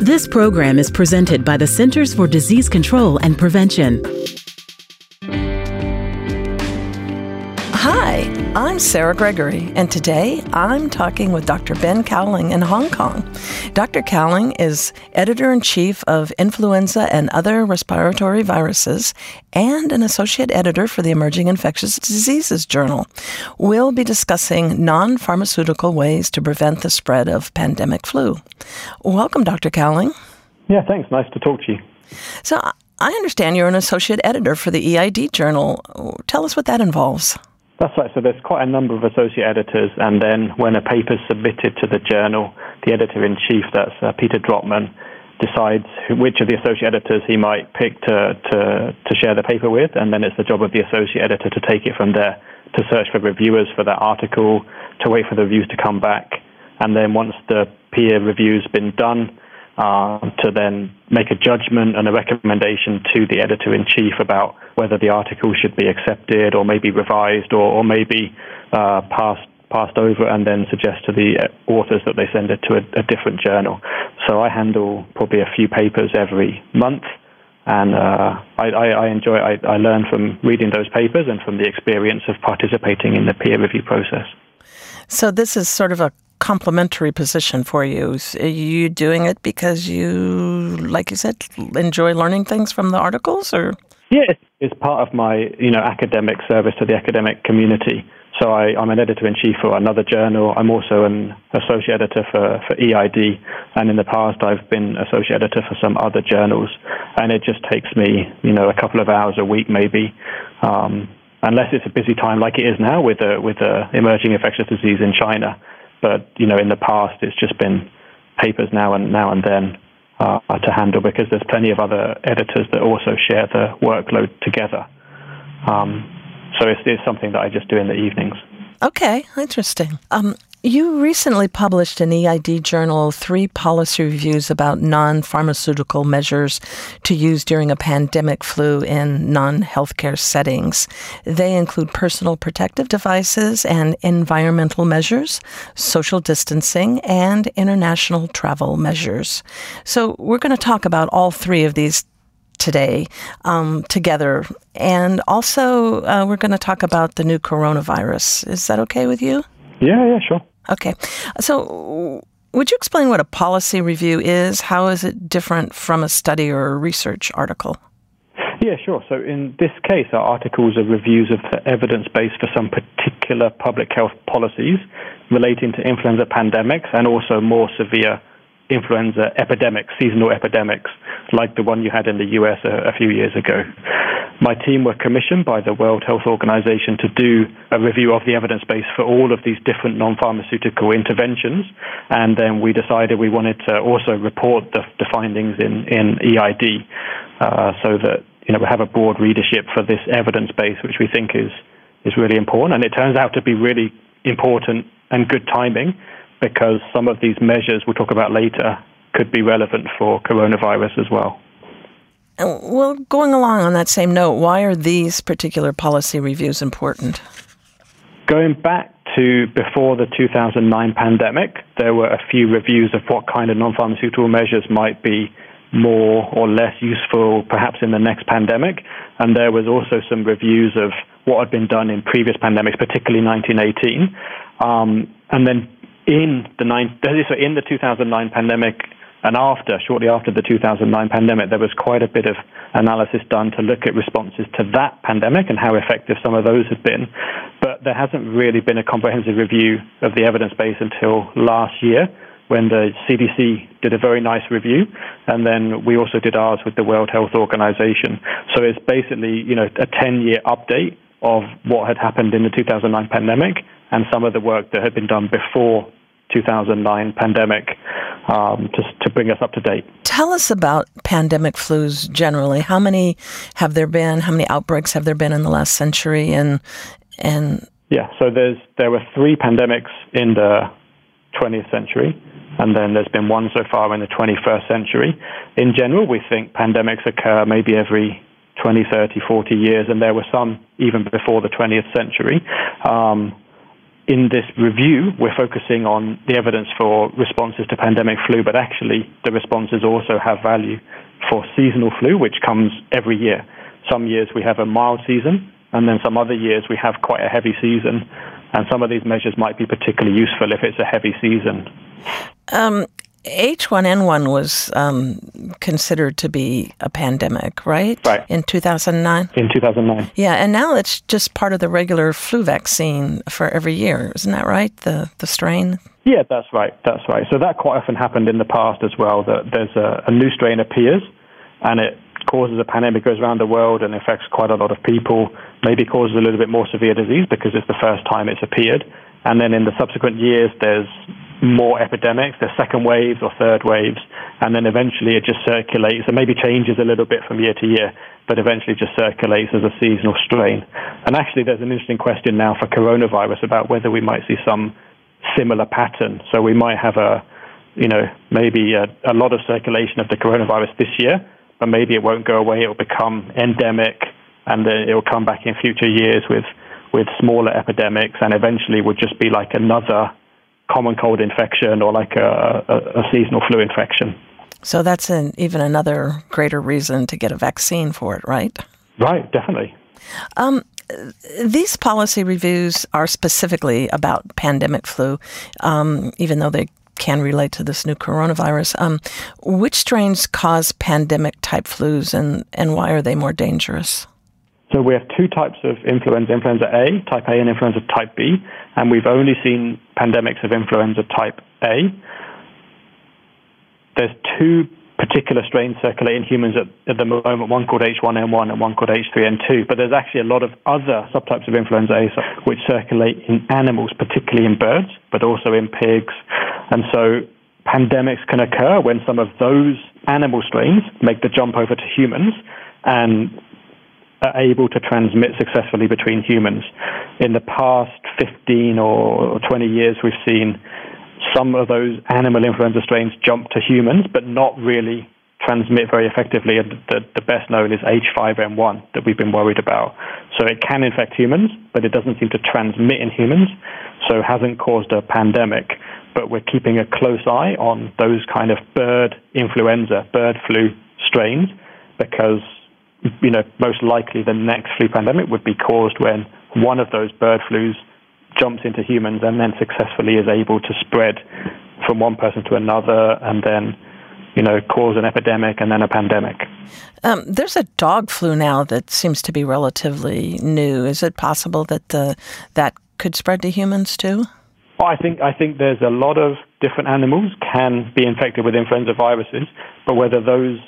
This program is presented by the Centers for Disease Control and Prevention. I'm Sarah Gregory, and today I'm talking with Dr. Ben Cowling in Hong Kong. Dr. Cowling is editor in chief of Influenza and Other Respiratory Viruses and an associate editor for the Emerging Infectious Diseases Journal. We'll be discussing non pharmaceutical ways to prevent the spread of pandemic flu. Welcome, Dr. Cowling. Yeah, thanks. Nice to talk to you. So, I understand you're an associate editor for the EID Journal. Tell us what that involves. That's right. So there's quite a number of associate editors, and then when a paper is submitted to the journal, the editor in chief, that's uh, Peter Drotman, decides which of the associate editors he might pick to, to, to share the paper with, and then it's the job of the associate editor to take it from there, to search for reviewers for that article, to wait for the reviews to come back, and then once the peer review's been done, uh, to then make a judgment and a recommendation to the editor in chief about whether the article should be accepted or maybe revised or, or maybe uh, passed passed over and then suggest to the uh, authors that they send it to a, a different journal. So I handle probably a few papers every month and uh, I, I, I, enjoy. I, I learn from reading those papers and from the experience of participating in the peer review process. So this is sort of a complementary position for you. Are you doing it because you, like you said, enjoy learning things from the articles, or? Yeah, it's, part of my you know academic service to the academic community. So I, am an editor in chief for another journal. I'm also an associate editor for, for EID, and in the past I've been associate editor for some other journals. And it just takes me, you know, a couple of hours a week maybe, um, unless it's a busy time like it is now with the with the emerging infectious disease in China. But you know, in the past, it's just been papers now and now and then uh, to handle because there's plenty of other editors that also share the workload together. Um, so it's, it's something that I just do in the evenings. Okay, interesting. Um, you recently published in EID Journal three policy reviews about non pharmaceutical measures to use during a pandemic flu in non healthcare settings. They include personal protective devices and environmental measures, social distancing, and international travel measures. So, we're going to talk about all three of these today um, together. And also, uh, we're going to talk about the new coronavirus. Is that okay with you? Yeah, yeah, sure. Okay. So, would you explain what a policy review is? How is it different from a study or a research article? Yeah, sure. So, in this case, our articles are reviews of the evidence base for some particular public health policies relating to influenza pandemics and also more severe influenza epidemics, seasonal epidemics, like the one you had in the US a, a, few years ago. My team were commissioned by the World Health Organization to do a review of the evidence base for all of these different non pharmaceutical interventions, and then we decided we wanted to also report the, the findings in, in EID uh, so that you know, we have a broad readership for this evidence base, which we think is, is really important. And it turns out to be really important and good timing because some of these measures we'll talk about later could be relevant for coronavirus as well. Well, going along on that same note, why are these particular policy reviews important? Going back to before the 2009 pandemic, there were a few reviews of what kind of non pharmaceutical measures might be more or less useful perhaps in the next pandemic. And there was also some reviews of what had been done in previous pandemics, particularly 1918. Um, and then in the nine, in the 2009 pandemic and after, shortly after the 2009 pandemic, there was quite a bit of analysis done to look at responses to that pandemic and how effective some of those had been. But there hasn't really been a comprehensive review of the evidence base until last year when the CDC did a very nice review, and then we also did ours with the World Health Organization. So it's basically, you know, a 10-year update of what had happened in the 2009 pandemic and some of the work that had been done before 2009 pandemic um, to, to bring us up to date. Tell us about pandemic flus generally. How many have there been? How many outbreaks have there been in the last century? And and yeah, so there's there were three pandemics in the 20th century, and then there's been one so far in the 21st century. In general, we think pandemics occur maybe every 20, 30, 40 years, and there were some even before the 20th century. Um, in this review, we're focusing on the evidence for responses to pandemic flu, but actually the responses also have value for seasonal flu, which comes every year. Some years we have a mild season, and then some other years we have quite a heavy season. And some of these measures might be particularly useful if it's a heavy season. Um, H1N1 was um, considered to be a pandemic, right? Right. In 2009? In 2009. Yeah, and now it's just part of the regular flu vaccine for every year. Isn't that right? The, the strain? Yeah, that's right. That's right. So that quite often happened in the past as well, that there's a, a new strain appears and it causes a pandemic, goes around the world and affects quite a lot of people, maybe causes a little bit more severe disease because it's the first time it's appeared. And then in the subsequent years, there's more epidemics, the second waves or third waves, and then eventually it just circulates and maybe changes a little bit from year to year, but eventually just circulates as a seasonal strain. And actually, there's an interesting question now for coronavirus about whether we might see some similar pattern. So we might have a, you know, maybe a, a lot of circulation of the coronavirus this year, but maybe it won't go away. It will become endemic, and then it will come back in future years with with smaller epidemics, and eventually would just be like another common cold infection or like a, a, a seasonal flu infection. So that's an, even another greater reason to get a vaccine for it, right? Right, definitely. Um, these policy reviews are specifically about pandemic flu, um, even though they can relate to this new coronavirus. Um, which strains cause pandemic type flus and, and why are they more dangerous? So we have two types of influenza, influenza A, type A, and influenza type B, and we've only seen pandemics of influenza type A. There's two particular strains circulating in humans at, at, the moment, one called H1N1 and one called H3N2, but there's actually a lot of other subtypes of influenza A which circulate in animals, particularly in birds, but also in pigs. And so pandemics can occur when some of those animal strains make the jump over to humans and are able to transmit successfully between humans. In the past 15 or 20 years, we've seen some of those animal influenza strains jump to humans, but not really transmit very effectively. And the, the best known is H5N1 that we've been worried about. So it can infect humans, but it doesn't seem to transmit in humans, so hasn't caused a pandemic. But we're keeping a close eye on those kind of bird influenza, bird flu strains, because you know, most likely the next flu pandemic would be caused when one of those bird flus jumps into humans and then successfully is able to spread from one person to another and then, you know, cause an epidemic and then a pandemic. Um, there's a dog flu now that seems to be relatively new. Is it possible that the, that could spread to humans too? Well, I think I think there's a lot of different animals can be infected with influenza viruses, but whether those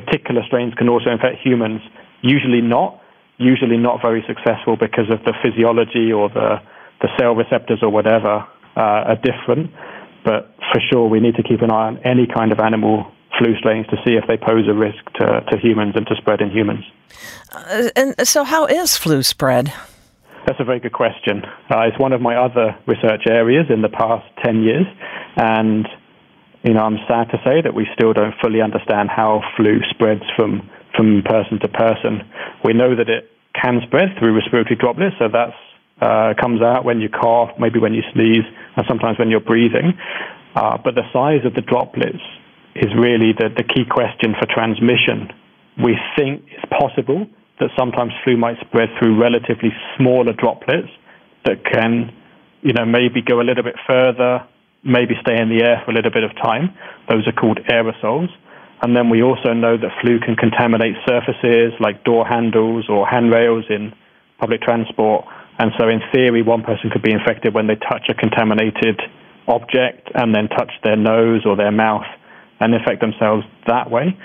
particular strains can also infect humans. Usually not. Usually not very successful because of the physiology or the, the cell receptors or whatever uh, are different. But for sure, we need to keep an eye on any kind of animal flu strains to see if they pose a risk to, to humans and to spread in humans. Uh, and so, how is flu spread? That's a very good question. Uh, it's one of my other research areas in the past 10 years, and you know, I'm sad to say that we still don't fully understand how flu spreads from from person to person. We know that it can spread through respiratory droplets, so that uh, comes out when you cough, maybe when you sneeze, and sometimes when you're breathing. Uh, but the size of the droplets is really the, the key question for transmission. We think it's possible that sometimes flu might spread through relatively smaller droplets that can, you know, maybe go a little bit further maybe stay in the air for a little bit of time. Those are called aerosols. And then we also know that flu can contaminate surfaces like door handles or handrails in public transport. And so, in theory, one person could be infected when they touch a contaminated object and then touch their nose or their mouth and infect themselves that way.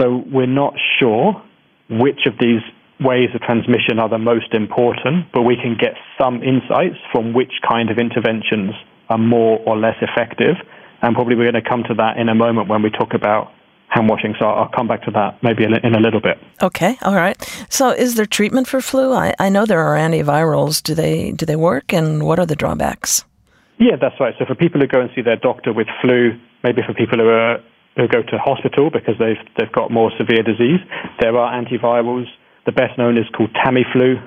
So, we're not sure which of these ways of transmission are the most important, but we can get some insights from which kind of interventions are more or less effective. And probably we're going to come to that in a moment when we talk about hand washing. So I'll come back to that maybe in a little bit. Okay, all right. So is there treatment for flu? I, I know there are antivirals. Do they do they work, and what are the drawbacks? Yeah, that's right. So for people who go and see their doctor with flu, maybe for people who are who go to hospital because they've they've got more severe disease, there are antivirals. The best known is called Tamiflu.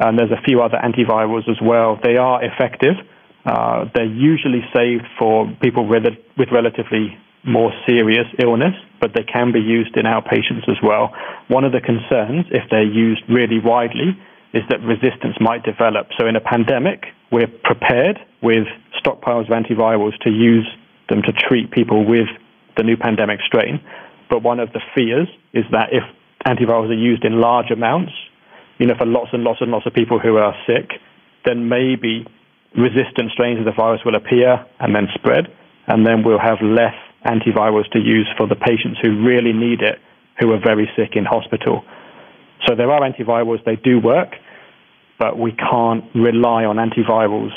and there's a few other antivirals as well. They are effective. Uh, they're usually saved for people with, with relatively more serious illness, but they can be used in outpatients as well. One of the concerns, if they're used really widely, is that resistance might develop. So in a pandemic, we're prepared with stockpiles of antivirals to use them to treat people with the new pandemic strain. But one of the fears is that if antivirals are used in large amounts, you know, for lots and lots and lots of people who are sick, then maybe resistant strains of the virus will appear and then spread, and then we'll have less antivirals to use for the patients who really need it, who are very sick in hospital. So there are antivirals, they do work, but we can't rely on antivirals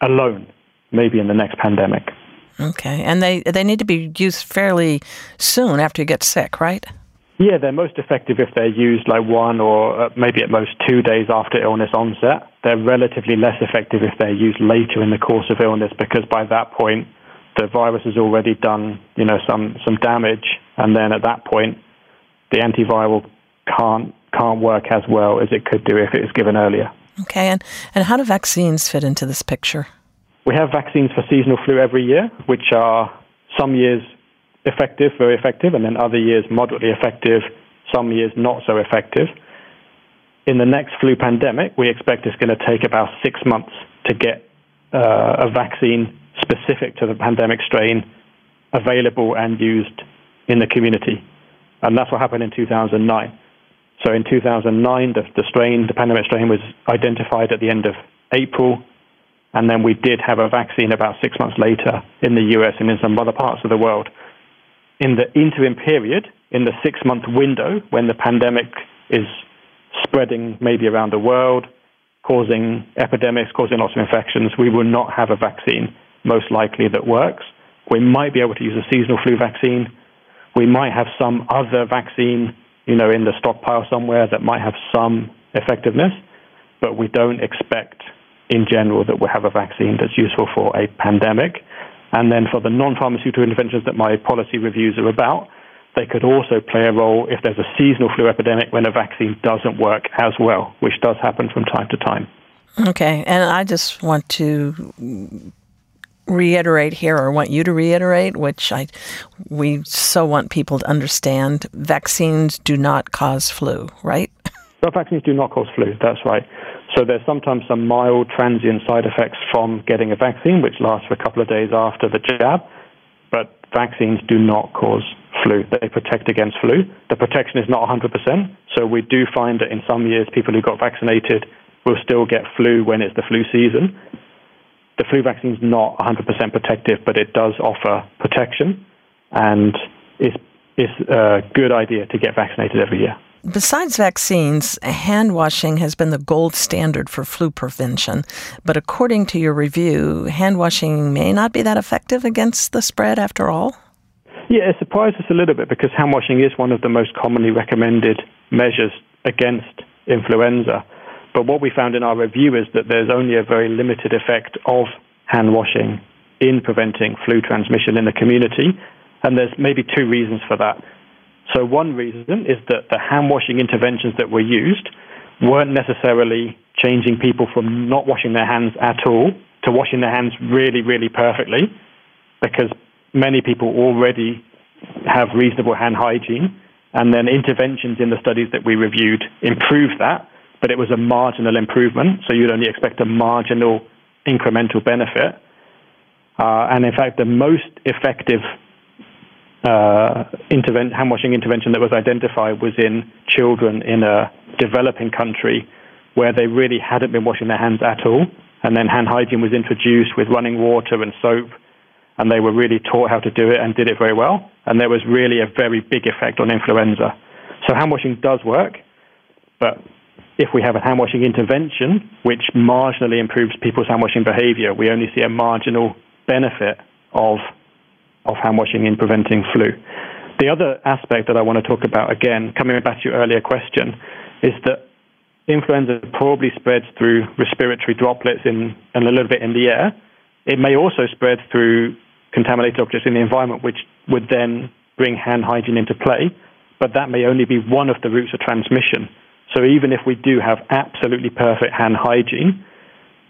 alone, maybe in the next pandemic. Okay, and they, they need to be used fairly soon after you get sick, right? Yeah, they're most effective if they're used like one or uh, maybe at most two days after illness onset. They're relatively less effective if they're used later in the course of illness because by that point the virus has already done, you know, some, some damage, and then at that point the antiviral can't can't work as well as it could do if it was given earlier. Okay, and, and how do vaccines fit into this picture? We have vaccines for seasonal flu every year, which are some years effective, very effective, and then other years moderately effective, some years not so effective. In the next flu pandemic, we expect it's going to take about six months to get uh, a vaccine specific to the pandemic strain available and used in the community. And that's what happened in 2009. So in 2009, the, the strain, the pandemic strain, was identified at the end of April, and then we did have a vaccine about six months later in the US and in some other parts of the world. In the interim period, in the six month window when the pandemic is spreading maybe around the world, causing epidemics, causing lots of infections, we will not have a vaccine most likely that works. We might be able to use a seasonal flu vaccine. We might have some other vaccine you know, in the stockpile somewhere that might have some effectiveness, but we don't expect in general that we'll have a vaccine that's useful for a pandemic. And then for the non-pharmaceutical interventions that my policy reviews are about, they could also play a role if there's a seasonal flu epidemic when a vaccine doesn't work as well, which does happen from time to time. Okay, and I just want to reiterate here or want you to reiterate, which I we so want people to understand, vaccines do not cause flu, right? Well, vaccines do not cause flu, that's right. So there's sometimes some mild transient side effects from getting a vaccine, which lasts for a couple of days after the jab, but vaccines do not cause flu. They protect against flu. The protection is not 100%, so we do find that in some years people who got vaccinated will still get flu when it's the flu season, the flu vaccine is not 100% protective, but it does offer protection, and it's, it's a good idea to get vaccinated every year. Besides vaccines, hand washing has been the gold standard for flu prevention. But according to your review, hand washing may not be that effective against the spread after all? Yeah, it surprised us a little bit because hand washing is one of the most commonly recommended measures against influenza. But what we found in our review is that there's only a very limited effect of hand washing in preventing flu transmission in the community. And there's maybe two reasons for that. So, one reason is that the hand washing interventions that were used weren't necessarily changing people from not washing their hands at all to washing their hands really, really perfectly, because many people already have reasonable hand hygiene. And then interventions in the studies that we reviewed improved that but it was a marginal improvement, so you'd only expect a marginal incremental benefit. Uh, and in fact, the most effective uh, hand washing intervention that was identified was in children in a developing country where they really hadn't been washing their hands at all. And then hand hygiene was introduced with running water and soap, and they were really taught how to do it and did it very well. And there was really a very big effect on influenza. So hand washing does work, but if we have a hand washing intervention, which marginally improves people's hand washing behavior, we only see a marginal benefit of, of hand washing in preventing flu. The other aspect that I want to talk about, again, coming back to your earlier question, is that influenza probably spreads through respiratory droplets in, and a little bit in the air. It may also spread through contaminated objects in the environment, which would then bring hand hygiene into play, but that may only be one of the routes of transmission. So even if we do have absolutely perfect hand hygiene,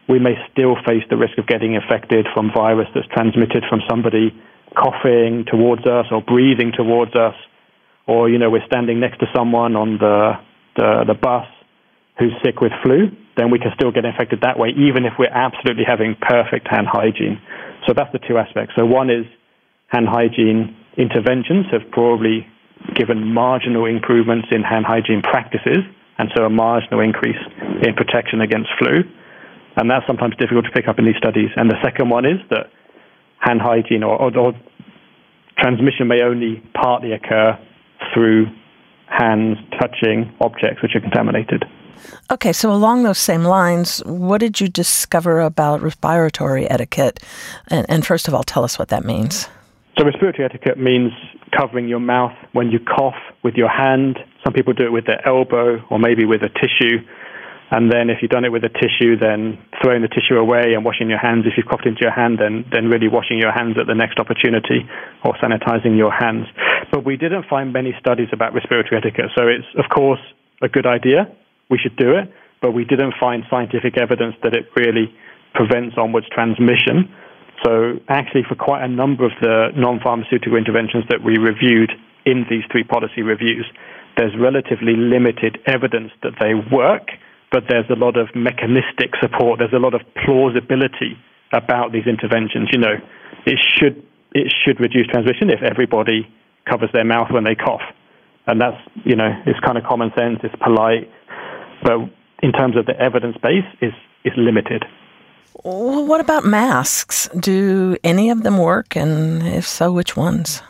we may still face the risk of getting infected from virus that's transmitted from somebody coughing towards us or breathing towards us, or you know we're standing next to someone on the the, the bus who's sick with flu, then we can still get infected that way, even if we're absolutely having perfect hand hygiene. So that's the two aspects. So one is hand hygiene interventions have probably given marginal improvements in hand hygiene practices, and so a marginal increase in protection against flu. And that's sometimes difficult to pick up in these studies. And the second one is that hand hygiene or, or, or transmission may only partly occur through hands touching objects which are contaminated. Okay, so along those same lines, what did you discover about respiratory etiquette? And, and, first of all, tell us what that means. So, respiratory etiquette means covering your mouth when you cough with your hand. Some people do it with their elbow or maybe with a tissue. And then if you've done it with a tissue, then throwing the tissue away and washing your hands. If you've coughed into your hand, then, then really washing your hands at the next opportunity or sanitizing your hands. But we didn't find many studies about respiratory etiquette. So it's, of course, a good idea. We should do it. But we didn't find scientific evidence that it really prevents onwards transmission. So actually, for quite a number of the non-pharmaceutical interventions that we reviewed in these three policy reviews, there's relatively limited evidence that they work but there's a lot of mechanistic support. There's a lot of plausibility about these interventions. You know, it should it should reduce transmission if everybody covers their mouth when they cough, and that's you know it's kind of common sense. It's polite, but in terms of the evidence base, is is limited. Well, what about masks? Do any of them work, and if so, which ones?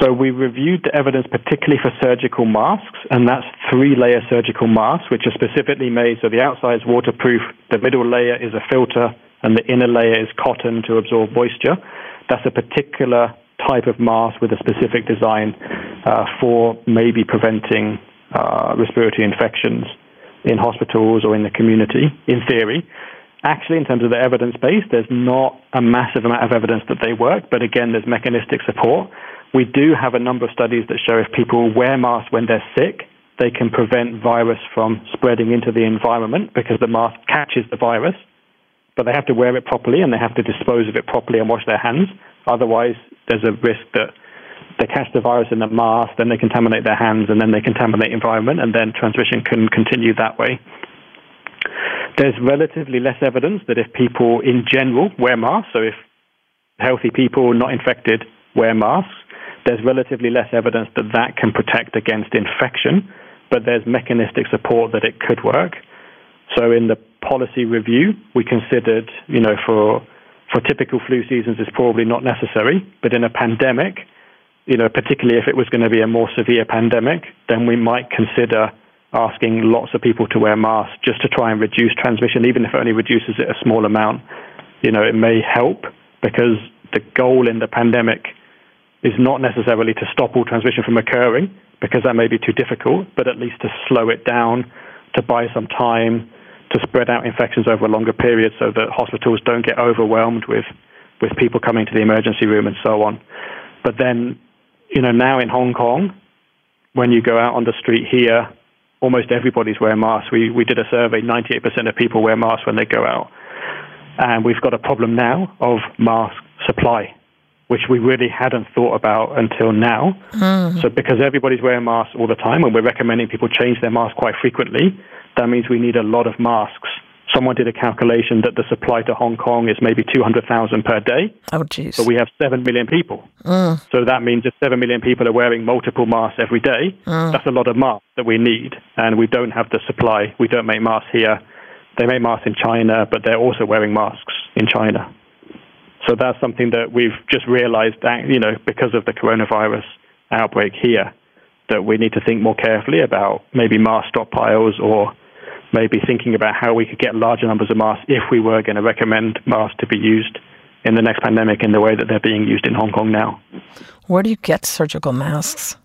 So we reviewed the evidence particularly for surgical masks, and that's three-layer surgical masks, which are specifically made so the outside is waterproof, the middle layer is a filter, and the inner layer is cotton to absorb moisture. That's a particular type of mask with a specific design uh, for maybe preventing uh, respiratory infections in hospitals or in the community, in theory. Actually, in terms of the evidence base, there's not a massive amount of evidence that they work, but again, there's mechanistic support. We do have a number of studies that show if people wear masks when they're sick, they can prevent virus from spreading into the environment because the mask catches the virus. But they have to wear it properly and they have to dispose of it properly and wash their hands. Otherwise, there's a risk that they catch the virus in the mask, then they contaminate their hands, and then they contaminate the environment, and then transmission can continue that way. There's relatively less evidence that if people in general wear masks, so if healthy people not infected wear masks, there's relatively less evidence that that can protect against infection, but there's mechanistic support that it could work. So in the policy review, we considered, you know, for for typical flu seasons, it's probably not necessary, but in a pandemic, you know, particularly if it was going to be a more severe pandemic, then we might consider asking lots of people to wear masks just to try and reduce transmission, even if it only reduces it a small amount. You know, it may help because the goal in the pandemic is not necessarily to stop all transmission from occurring, because that may be too difficult, but at least to slow it down, to buy some time, to spread out infections over a longer period so that hospitals don't get overwhelmed with, with people coming to the emergency room and so on. But then, you know, now in Hong Kong, when you go out on the street here, almost everybody's wearing masks. We, we did a survey, 98% of people wear masks when they go out. And we've got a problem now of mask supply which we really hadn't thought about until now. Mm. So, because everybody's wearing masks all the time and we're recommending people change their masks quite frequently, that means we need a lot of masks. Someone did a calculation that the supply to Hong Kong is maybe 200,000 per day. Oh, jeez. But we have 7 million people. Mm. So that means if 7 million people are wearing multiple masks every day, mm. that's a lot of masks that we need. And we don't have the supply. We don't make masks here. They make masks in China, but they're also wearing masks in China. So that's something that we've just realized that, you know, because of the coronavirus outbreak here, that we need to think more carefully about maybe mask stockpiles or maybe thinking about how we could get larger numbers of masks if we were going to recommend masks to be used in the next pandemic in the way that they're being used in Hong Kong now. Where do you get surgical masks?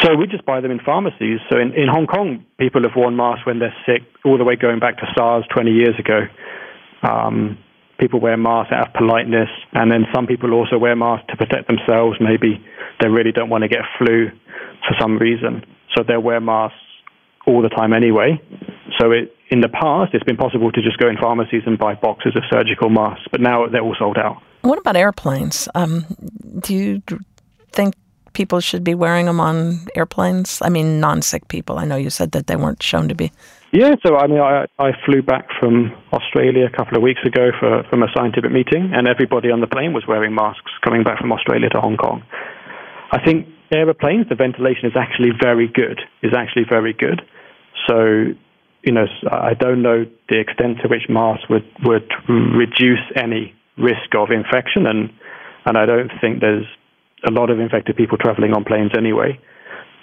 So we just buy them in pharmacies. So in, in Hong Kong, people have worn masks when they're sick, all the way going back to SARS 20 years ago. Um, people wear masks out of politeness, and then some people also wear masks to protect themselves. Maybe they really don't want to get flu for some reason, so they'll wear masks all the time anyway. So it, in the past, it's been possible to just go in pharmacies and buy boxes of surgical masks, but now they're all sold out. What about airplanes? Um, do you think people should be wearing them on airplanes? I mean, non-sick people. I know you said that they weren't shown to be. Yeah, so I mean, I, I flew back from Australia a couple of weeks ago for from a scientific meeting, and everybody on the plane was wearing masks coming back from Australia to Hong Kong. I think aeroplanes, the ventilation is actually very good. Is actually very good. So, you know, I don't know the extent to which masks would would reduce any risk of infection, and and I don't think there's a lot of infected people traveling on planes anyway.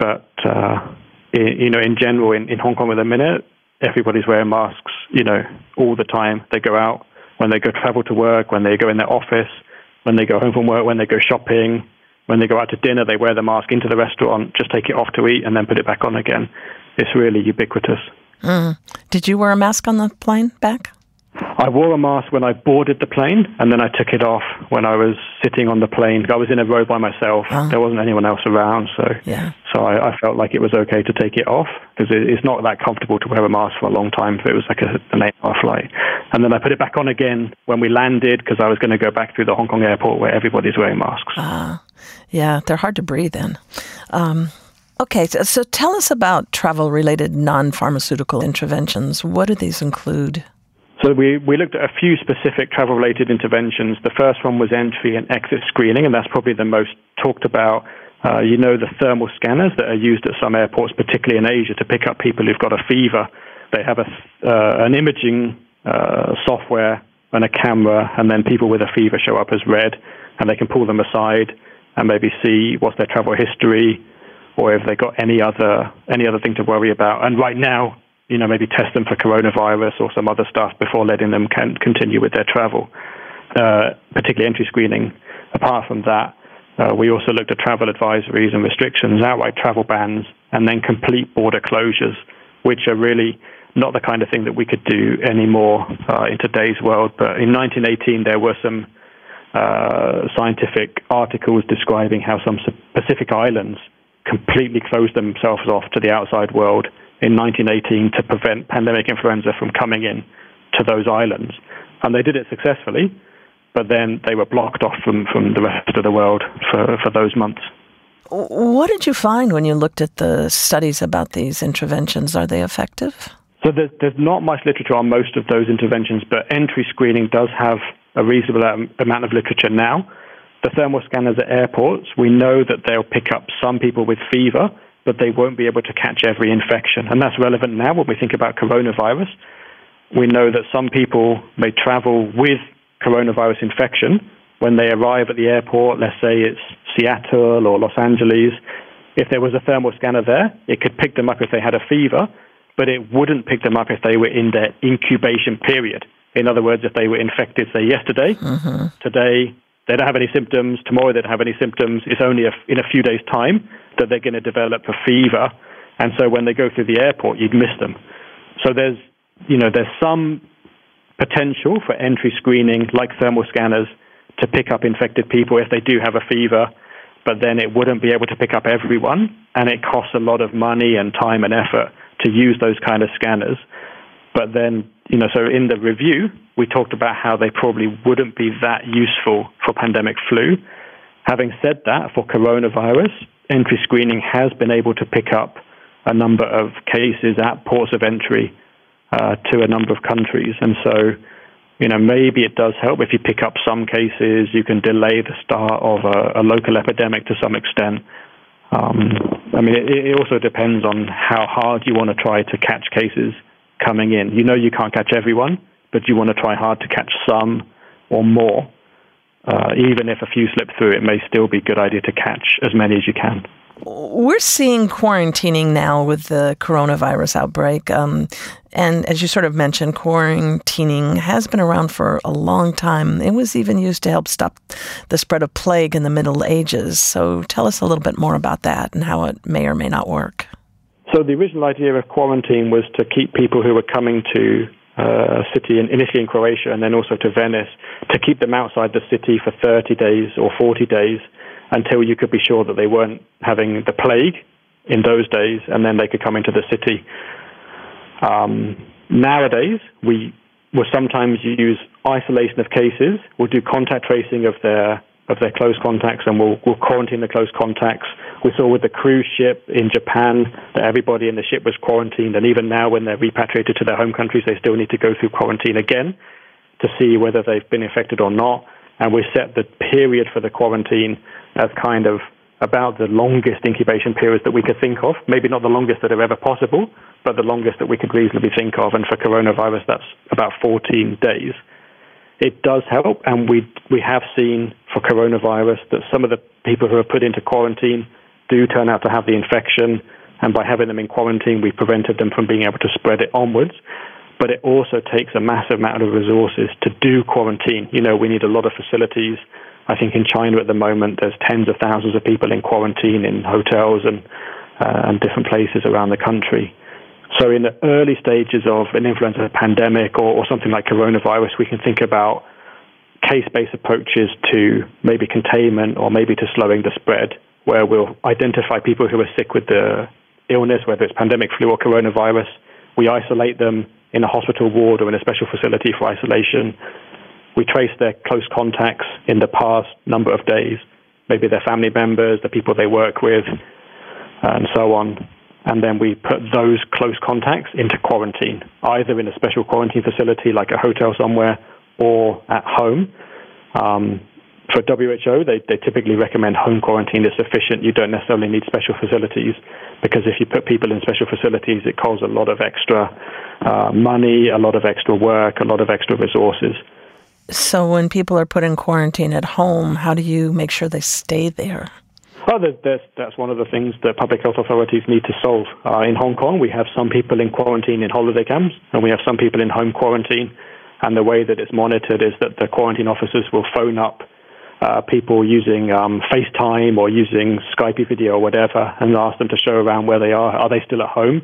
But uh, in, you know, in general, in, in Hong Kong at the minute, everybody's wearing masks. You know, all the time. They go out when they go travel to work, when they go in their office, when they go home from work, when they go shopping, when they go out to dinner, they wear the mask into the restaurant, just take it off to eat, and then put it back on again. It's really ubiquitous. Mm. Did you wear a mask on the plane back? I wore a mask when I boarded the plane, and then I took it off when I was sitting on the plane. I was in a row by myself. Oh. There wasn't anyone else around, so yeah. so I, I felt like it was okay to take it off because it, it's not that comfortable to wear a mask for a long time. If it was like a, an eight-hour flight, and then I put it back on again when we landed because I was going to go back through the Hong Kong airport where everybody's wearing masks. Ah, yeah, they're hard to breathe in. Um, Okay, so, so, tell us about travel related non pharmaceutical interventions. What do these include? So we, we looked at a few specific travel-related interventions. The first one was entry and exit screening, and that's probably the most talked about. Uh, you know the thermal scanners that are used at some airports, particularly in Asia, to pick up people who've got a fever. They have a, uh, an imaging uh, software and a camera, and then people with a fever show up as red, and they can pull them aside and maybe see what's their travel history, or if they've got any other any other thing to worry about. And right now, you know, maybe test them for coronavirus or some other stuff before letting them can continue with their travel, uh, particularly entry screening. Apart from that, uh, we also looked at travel advisories and restrictions, outright travel bans, and then complete border closures, which are really not the kind of thing that we could do anymore uh, in today's world. But in 1918, there were some uh, scientific articles describing how some Pacific islands completely closed themselves off to the outside world in 1918 to prevent pandemic influenza from coming in to those islands. And they did it successfully, but then they were blocked off from, from the rest of the world for, for those months. What did you find when you looked at the studies about these interventions? Are they effective? So there's, there's not much literature on most of those interventions, but entry screening does have a reasonable amount of literature now. The thermal scanners at airports, we know that they'll pick up some people with fever, but they won't be able to catch every infection. And that's relevant now when we think about coronavirus. We know that some people may travel with coronavirus infection when they arrive at the airport, let's say it's Seattle or Los Angeles. If there was a thermal scanner there, it could pick them up if they had a fever, but it wouldn't pick them up if they were in their incubation period. In other words, if they were infected, say, yesterday, mm-hmm. today they don't have any symptoms, tomorrow they don't have any symptoms, it's only a, in a few days' time that they're going to develop a fever. And so when they go through the airport, you'd miss them. So there's, you know, there's some potential for entry screening, like thermal scanners, to pick up infected people if they do have a fever, but then it wouldn't be able to pick up everyone, and it costs a lot of money and time and effort to use those kind of scanners. But then, you know, so in the review, we talked about how they probably wouldn't be that useful for pandemic flu. Having said that, for coronavirus, entry screening has been able to pick up a number of cases at ports of entry uh, to a number of countries. And so, you know, maybe it does help if you pick up some cases, you can delay the start of a, a local epidemic to some extent. Um, I mean, it, it also depends on how hard you want to try to catch cases coming in. You know, you can't catch everyone, but you want to try hard to catch some or more. Uh, even if a few slip through, it may still be a good idea to catch as many as you can. We're seeing quarantining now with the coronavirus outbreak. Um, and as you sort of mentioned, quarantining has been around for a long time. It was even used to help stop the spread of plague in the Middle Ages. So tell us a little bit more about that and how it may or may not work. So the original idea of quarantine was to keep people who were coming to uh, city in, initially in Croatia and then also to Venice to keep them outside the city for 30 days or 40 days until you could be sure that they weren't having the plague in those days, and then they could come into the city. Um, nowadays, we will sometimes use isolation of cases. We'll do contact tracing of their of their close contacts, and we'll, we'll quarantine the close contacts. We saw with the cruise ship in Japan that everybody in the ship was quarantined, and even now, when they're repatriated to their home countries, they still need to go through quarantine again to see whether they've been infected or not. And we set the period for the quarantine as kind of about the longest incubation periods that we could think of. Maybe not the longest that are ever possible, but the longest that we could reasonably think of. And for coronavirus, that's about 14 days. It does help, and we we have seen for coronavirus that some of the people who are put into quarantine do turn out to have the infection, and by having them in quarantine, we prevented them from being able to spread it onwards. But it also takes a massive amount of resources to do quarantine. You know, we need a lot of facilities I think in China at the moment there's tens of thousands of people in quarantine in hotels and uh, and different places around the country. So in the early stages of an influenza pandemic or, or something like coronavirus, we can think about case-based approaches to maybe containment or maybe to slowing the spread, where we'll identify people who are sick with the illness, whether it's pandemic flu or coronavirus. We isolate them in a hospital ward or in a special facility for isolation. We trace their close contacts in the past number of days, maybe their family members, the people they work with, and so on. And then we put those close contacts into quarantine, either in a special quarantine facility like a hotel somewhere or at home. Um, for WHO, they, they typically recommend home quarantine is sufficient. You don't necessarily need special facilities because if you put people in special facilities, it costs a lot of extra uh, money, a lot of extra work, a lot of extra resources. So, when people are put in quarantine at home, how do you make sure they stay there? Well, that's, that's one of the things that public health authorities need to solve. Uh, in Hong Kong, we have some people in quarantine in holiday camps, and we have some people in home quarantine. And the way that it's monitored is that the quarantine officers will phone up uh, people using um, FaceTime or using Skype video or whatever and ask them to show around where they are. Are they still at home?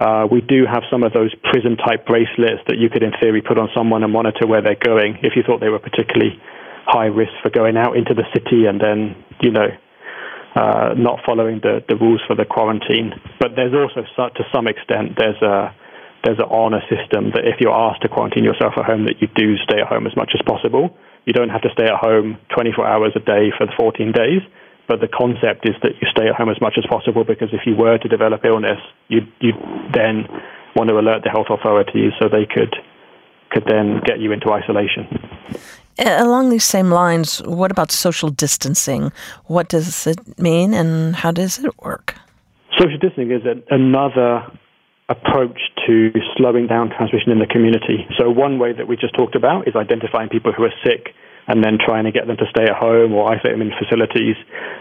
Uh, we do have some of those prison type bracelets that you could, in theory, put on someone and monitor where they're going if you thought they were particularly high risk for going out into the city and then, you know, uh, not following the, the rules for the quarantine. But there's also, to some extent, there's a there's an honor system that if you're asked to quarantine yourself at home, that you do stay at home as much as possible. You don't have to stay at home 24 hours a day for the 14 days but the concept is that you stay at home as much as possible because if you were to develop illness, you you then want to alert the health authorities so they could could then get you into isolation. Along these same lines, what about social distancing? What does it mean and how does it work? Social distancing is another approach to slowing down transmission in the community. So, one way that we just talked about is identifying people who are sick and then trying to get them to stay at home or isolate them in facilities,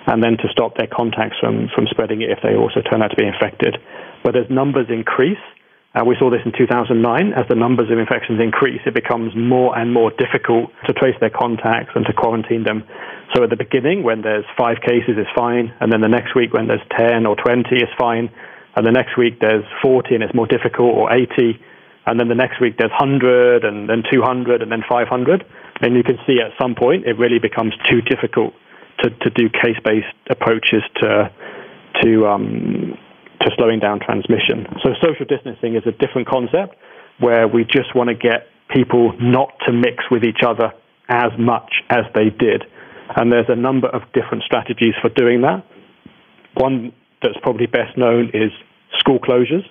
and then to stop their contacts from, from spreading it if they also turn out to be infected. But as numbers increase, and we saw this in 2009, as the numbers of infections increase, it becomes more and more difficult to trace their contacts and to quarantine them. So at the beginning, when there's five cases, it's fine, and then the next week, when there's 10 or 20, it's fine, and the next week there's 40 and it's more difficult, or 80, and then the next week there's 100, and then 200, and then 500. And you can see at some point it really becomes too difficult to, to do case based approaches to to um, to slowing down transmission. So social distancing is a different concept where we just want to get people not to mix with each other as much as they did. And there's a number of different strategies for doing that. One that's probably best known is school closures.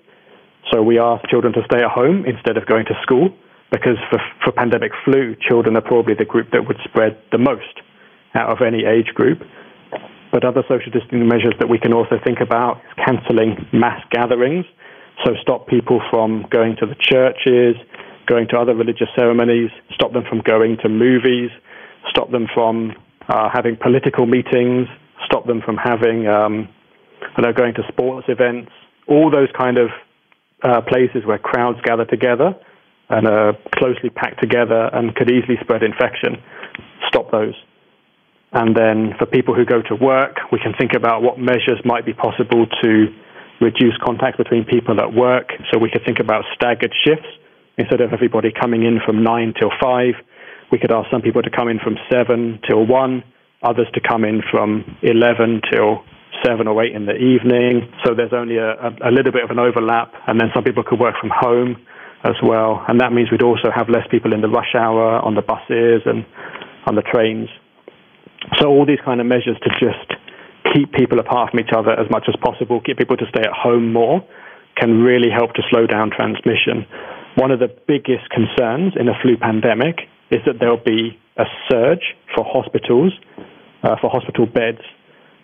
So we ask children to stay at home instead of going to school because for, for pandemic flu, children are probably the group that would spread the most out of any age group. But other social distancing measures that we can also think about is cancelling mass gatherings. So stop people from going to the churches, going to other religious ceremonies, stop them from going to movies, stop them from uh, having political meetings, stop them from having, um, you know, going to sports events, all those kind of uh, places where crowds gather together and are closely packed together and could easily spread infection, stop those. And then for people who go to work, we can think about what measures might be possible to reduce contact between people at work. So we could think about staggered shifts. Instead of everybody coming in from 9 till 5, we could ask some people to come in from 7 till 1, others to come in from 11 till seven or eight in the evening. So there's only a, a little bit of an overlap, and then some people could work from home as well. And that means we'd also have less people in the rush hour on the buses and on the trains. So all these kind of measures to just keep people apart from each other as much as possible, get people to stay at home more, can really help to slow down transmission. One of the biggest concerns in a flu pandemic is that there'll be a surge for hospitals, uh, for hospital beds,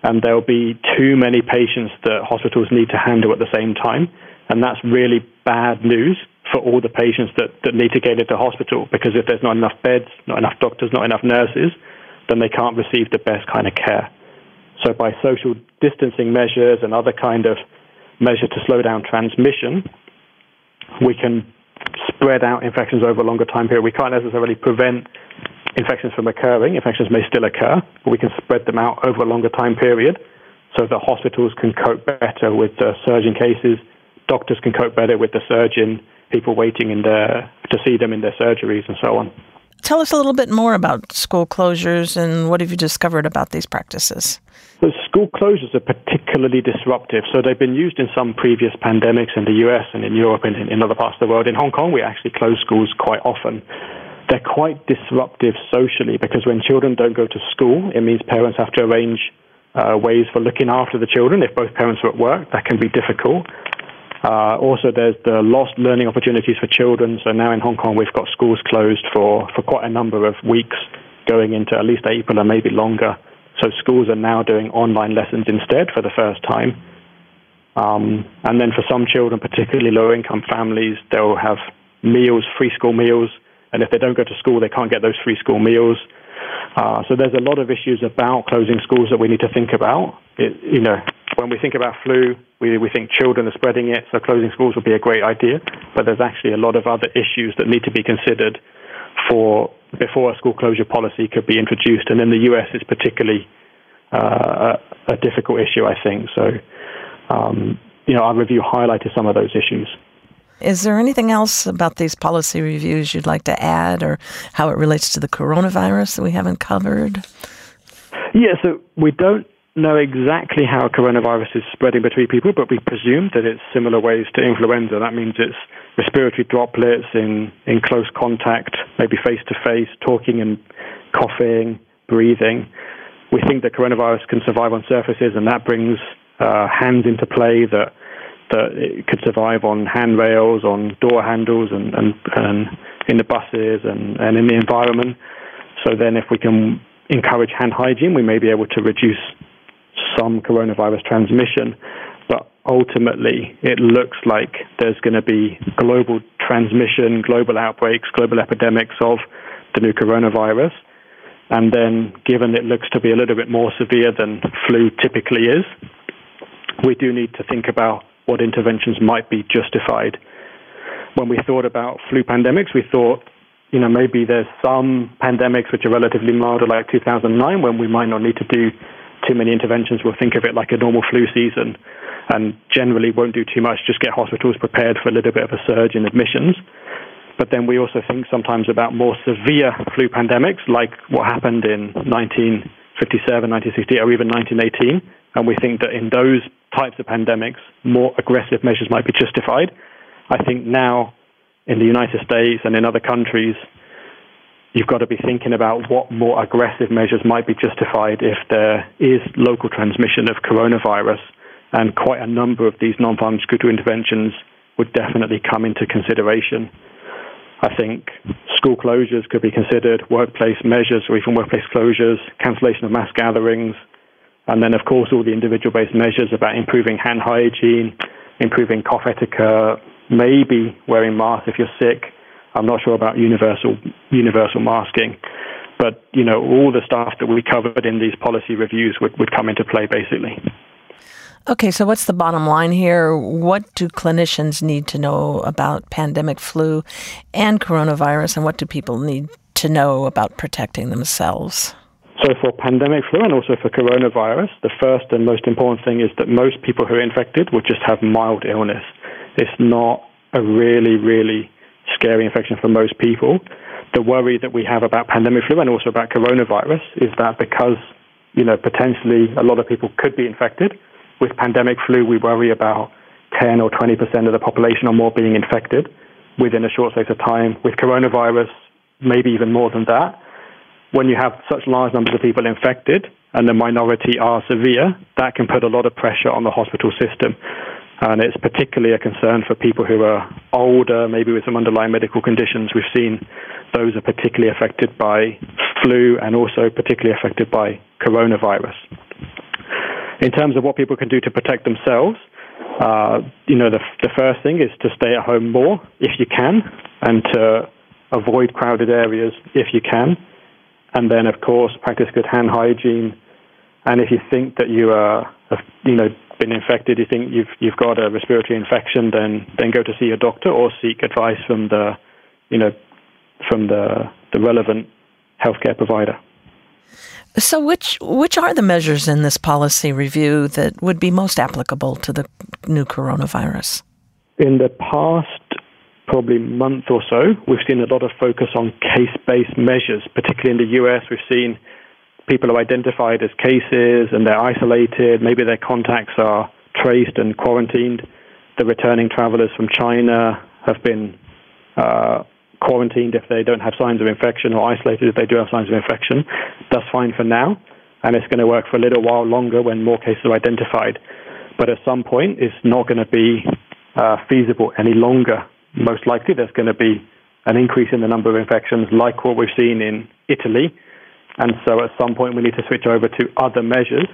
and there'll be too many patients that hospitals need to handle at the same time. And that's really bad news for all the patients that, that need to get into hospital because if there's not enough beds, not enough doctors, not enough nurses, then they can't receive the best kind of care. So by social distancing measures and other kind of measures to slow down transmission, we can spread out infections over a longer time period. We can't necessarily prevent infections from occurring. Infections may still occur, but we can spread them out over a longer time period so that hospitals can cope better with the surge in cases, doctors can cope better with the surge in people waiting in their, to see them in their surgeries and so on. Tell us a little bit more about school closures and what have you discovered about these practices? The school closures are particularly disruptive. So they've been used in some previous pandemics in the US and in Europe and in, other parts of the world. In Hong Kong, we actually close schools quite often. They're quite disruptive socially because when children don't go to school, it means parents have to arrange uh, ways for looking after the children. If both parents are at work, that can be difficult. Uh, also, there's the lost learning opportunities for children. So now in Hong Kong, we've got schools closed for, for quite a number of weeks, going into at least April and maybe longer. So schools are now doing online lessons instead for the first time. Um, and then for some children, particularly low income families, they'll have meals, free school meals. And if they don't go to school, they can't get those free school meals. Uh, so there's a lot of issues about closing schools that we need to think about. It, you know, when we think about flu, we, we think children are spreading it, so closing schools would be a great idea. But there's actually a lot of other issues that need to be considered for before a school closure policy could be introduced. And in the US, it's particularly uh, a, a, difficult issue, I think. So, um, you know, our review highlighted some of those issues. Is there anything else about these policy reviews you'd like to add or how it relates to the coronavirus that we haven't covered? Yeah, so we don't know exactly how coronavirus is spreading between people, but we presume that it's similar ways to influenza. That means it's respiratory droplets in, in close contact, maybe face to face, talking and coughing, breathing. We think that coronavirus can survive on surfaces, and that brings uh, hands into play that that it could survive on handrails, on door handles, and, and, and in the buses and, and in the environment. So then, if we can encourage hand hygiene, we may be able to reduce some coronavirus transmission, but ultimately it looks like there's going to be global transmission, global outbreaks, global epidemics of the new coronavirus. And then, given it looks to be a little bit more severe than flu typically is, we do need to think about what interventions might be justified. When we thought about flu pandemics, we thought, you know, maybe there's some pandemics which are relatively milder, like 2009, when we might not need to do too many interventions. We'll think of it like a normal flu season and generally won't do too much, just get hospitals prepared for a little bit of a surge in admissions. But then we also think sometimes about more severe flu pandemics, like what happened in 1957, 1960, or even 1918. And we think that in those types of pandemics, more aggressive measures might be justified. I think now in the United States and in other countries, you've got to be thinking about what more aggressive measures might be justified if there is local transmission of coronavirus. And quite a number of these non pharmaceutical interventions would definitely come into consideration. I think school closures could be considered, workplace measures or even workplace closures, cancellation of mass gatherings, and then, of course, all the individual based measures about improving hand hygiene, improving cough etiquette, maybe wearing masks if you're sick, I'm not sure about universal universal masking, but you know all the stuff that we covered in these policy reviews would, would come into play basically. Okay, so what's the bottom line here? What do clinicians need to know about pandemic flu and coronavirus, and what do people need to know about protecting themselves? So, for pandemic flu and also for coronavirus, the first and most important thing is that most people who are infected will just have mild illness. It's not a really, really scary infection for most people. The worry that we have about pandemic flu and also about coronavirus is that because you know, potentially a lot of people could be infected. With pandemic flu, we worry about 10 or 20% of the population or more being infected within a short space of time. With coronavirus, maybe even more than that. When you have such large numbers of people infected and the minority are severe, that can put a lot of pressure on the hospital system. And it's particularly a concern for people who are older, maybe with some underlying medical conditions. We've seen those are particularly affected by flu and also particularly affected by coronavirus. In terms of what people can do to protect themselves, uh, you know, the, the first thing is to stay at home more if you can and to avoid crowded areas if you can. And then, of course, practice good hand hygiene. And if you think that you are, you know, been infected, you think you've you've got a respiratory infection, then then go to see your doctor or seek advice from the, you know, from the the relevant healthcare provider. So, which which are the measures in this policy review that would be most applicable to the new coronavirus? In the past, probably month or so, we've seen a lot of focus on case-based measures. Particularly in the U.S., we've seen people are identified as cases and they're isolated. Maybe their contacts are traced and quarantined. The returning travelers from China have been uh, quarantined if they don't have signs of infection or isolated if they do have signs of infection. That's fine for now, and it's going to work for a little while longer when more cases are identified. But at some point, it's not going to be uh, feasible any longer. Most likely, there's going to be an increase in the number of infections, like what we've seen in Italy. And so at some point, we need to switch over to other measures.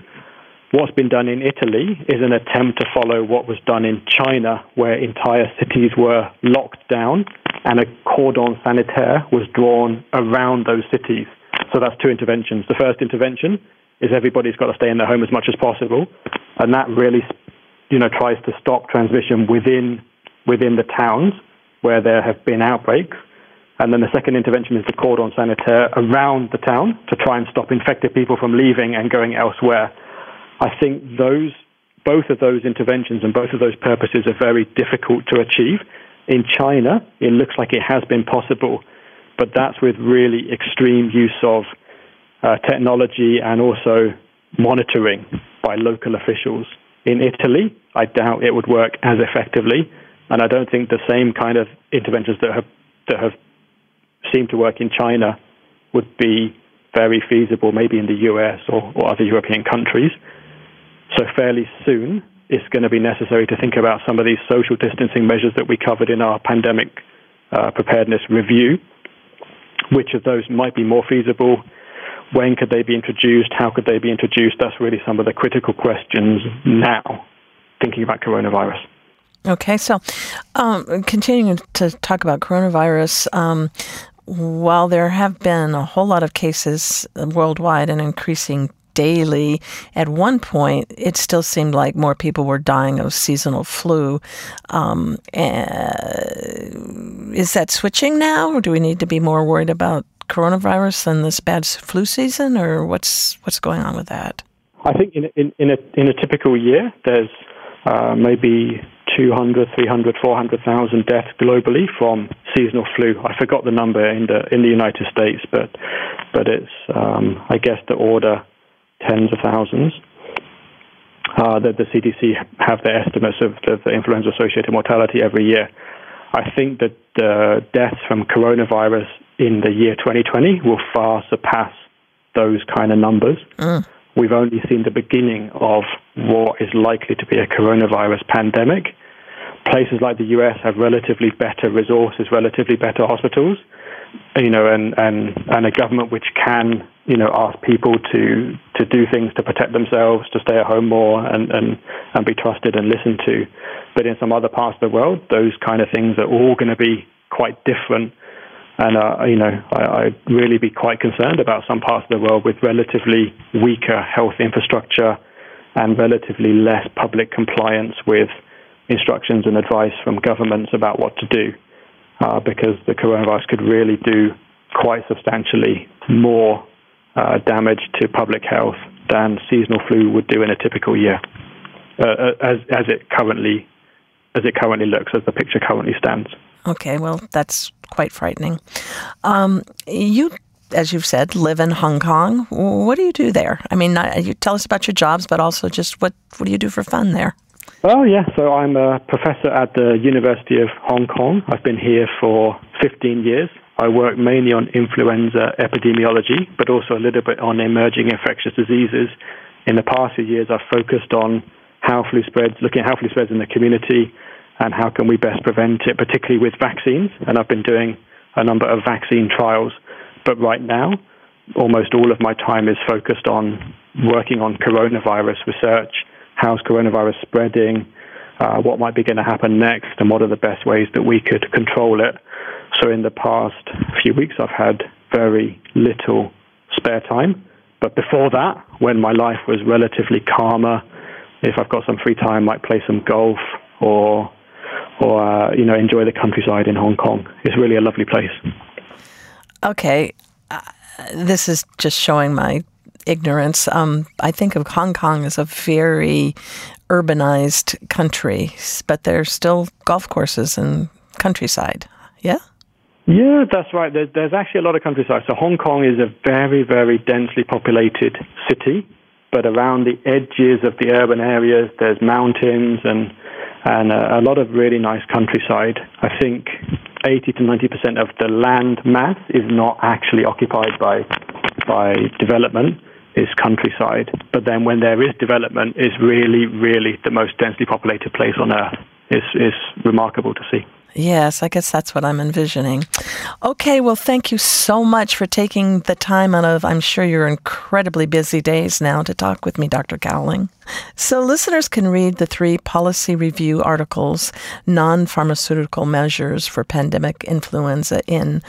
What's been done in Italy is an attempt to follow what was done in China, where entire cities were locked down and a cordon sanitaire was drawn around those cities. So that's two interventions. The first intervention is everybody's got to stay in their home as much as possible, and that really, you know, tries to stop transmission within within the towns where there have been outbreaks. And then the second intervention is the cordon sanitaire around the town to try and stop infected people from leaving and going elsewhere. I think those both of those interventions and both of those purposes are very difficult to achieve in China, it looks like it has been possible, but that's with really extreme use of uh, technology and also monitoring by local officials. In Italy, I doubt it would work as effectively, and I don't think the same kind of interventions that have that have seemed to work in China would be very feasible, maybe in the US or, or other European countries. So fairly soon, it's going to be necessary to think about some of these social distancing measures that we covered in our pandemic uh, preparedness review. Which of those might be more feasible? When could they be introduced? How could they be introduced? That's really some of the critical questions now, thinking about coronavirus. Okay, so um, continuing to talk about coronavirus, um, while there have been a whole lot of cases worldwide and increasing daily. At one point, it still seemed like more people were dying of seasonal flu. Um, uh, is that switching now, or do we need to be more worried about coronavirus than this bad flu season, or what's what's going on with that? I think in in in a, in a typical year, there's uh, maybe 200, 300, 400,000 deaths globally from seasonal flu. I forgot the number in the in the United States, but but it's um, I guess the order tens of thousands. Uh, the, the CDC have their estimates of the, the influenza-associated mortality every year. I think that the deaths from coronavirus in the year 2020 will far surpass those kind of numbers. Mm. We've only seen the beginning of what is likely to be a coronavirus pandemic. Places like the US have relatively better resources, relatively better hospitals, you know, and, and, and a government which can you know, ask people to to do things to protect themselves, to stay at home more, and and and be trusted and listened to. But in some other parts of the world, those kind of things are all going to be quite different. And uh, you know, I, I'd really be quite concerned about some parts of the world with relatively weaker health infrastructure and relatively less public compliance with instructions and advice from governments about what to do, uh, because the coronavirus could really do quite substantially more uh, damage to public health than seasonal flu would do in a typical year, uh, uh, as as it currently as it currently looks, as the picture currently stands. Okay, well, that's quite frightening. Um, you as you've said, live in Hong Kong. What do you do there? I mean, you tell us about your jobs, but also just what, what do you do for fun there? Well, yeah, so I'm a professor at the University of Hong Kong. I've been here for 15 years. I work mainly on influenza epidemiology, but also a little bit on emerging infectious diseases. In the past few years, I've focused on how flu spreads, looking at how flu spreads in the community, and how can we best prevent it, particularly with vaccines. And I've been doing a number of vaccine trials. But right now, almost all of my time is focused on working on coronavirus research. How's coronavirus spreading? Uh, what might be going to happen next? And what are the best ways that we could control it? So in the past few weeks, I've had very little spare time. But before that, when my life was relatively calmer, if I've got some free time, I might play some golf or or uh, you know enjoy the countryside in Hong Kong. It's really a lovely place. Okay, uh, this is just showing my ignorance. Um, I think of Hong Kong as a very urbanized country, but there's still golf courses and countryside. Yeah. Yeah, that's right. There's, there's actually a lot of countryside. So Hong Kong is a very, very densely populated city, but around the edges of the urban areas, there's mountains and and a, a lot of really nice countryside. I think 80 to 90 percent of the land mass is not actually occupied by by development is countryside. But then when there is development, is really, really the most densely populated place on earth. Is is remarkable to see. Yes, I guess that's what I'm envisioning. Okay, well, thank you so much for taking the time out of, I'm sure, your incredibly busy days now to talk with me, Dr. Cowling. So, listeners can read the three policy review articles, Non Pharmaceutical Measures for Pandemic Influenza in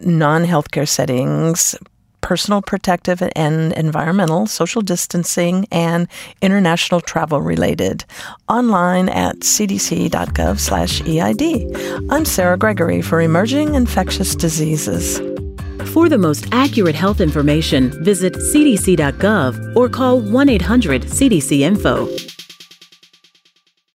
Non Healthcare Settings, personal protective and environmental, social distancing, and international travel related online at cdc.gov slash EID. I'm Sarah Gregory for Emerging Infectious Diseases. For the most accurate health information, visit cdc.gov or call 1 800 CDC Info.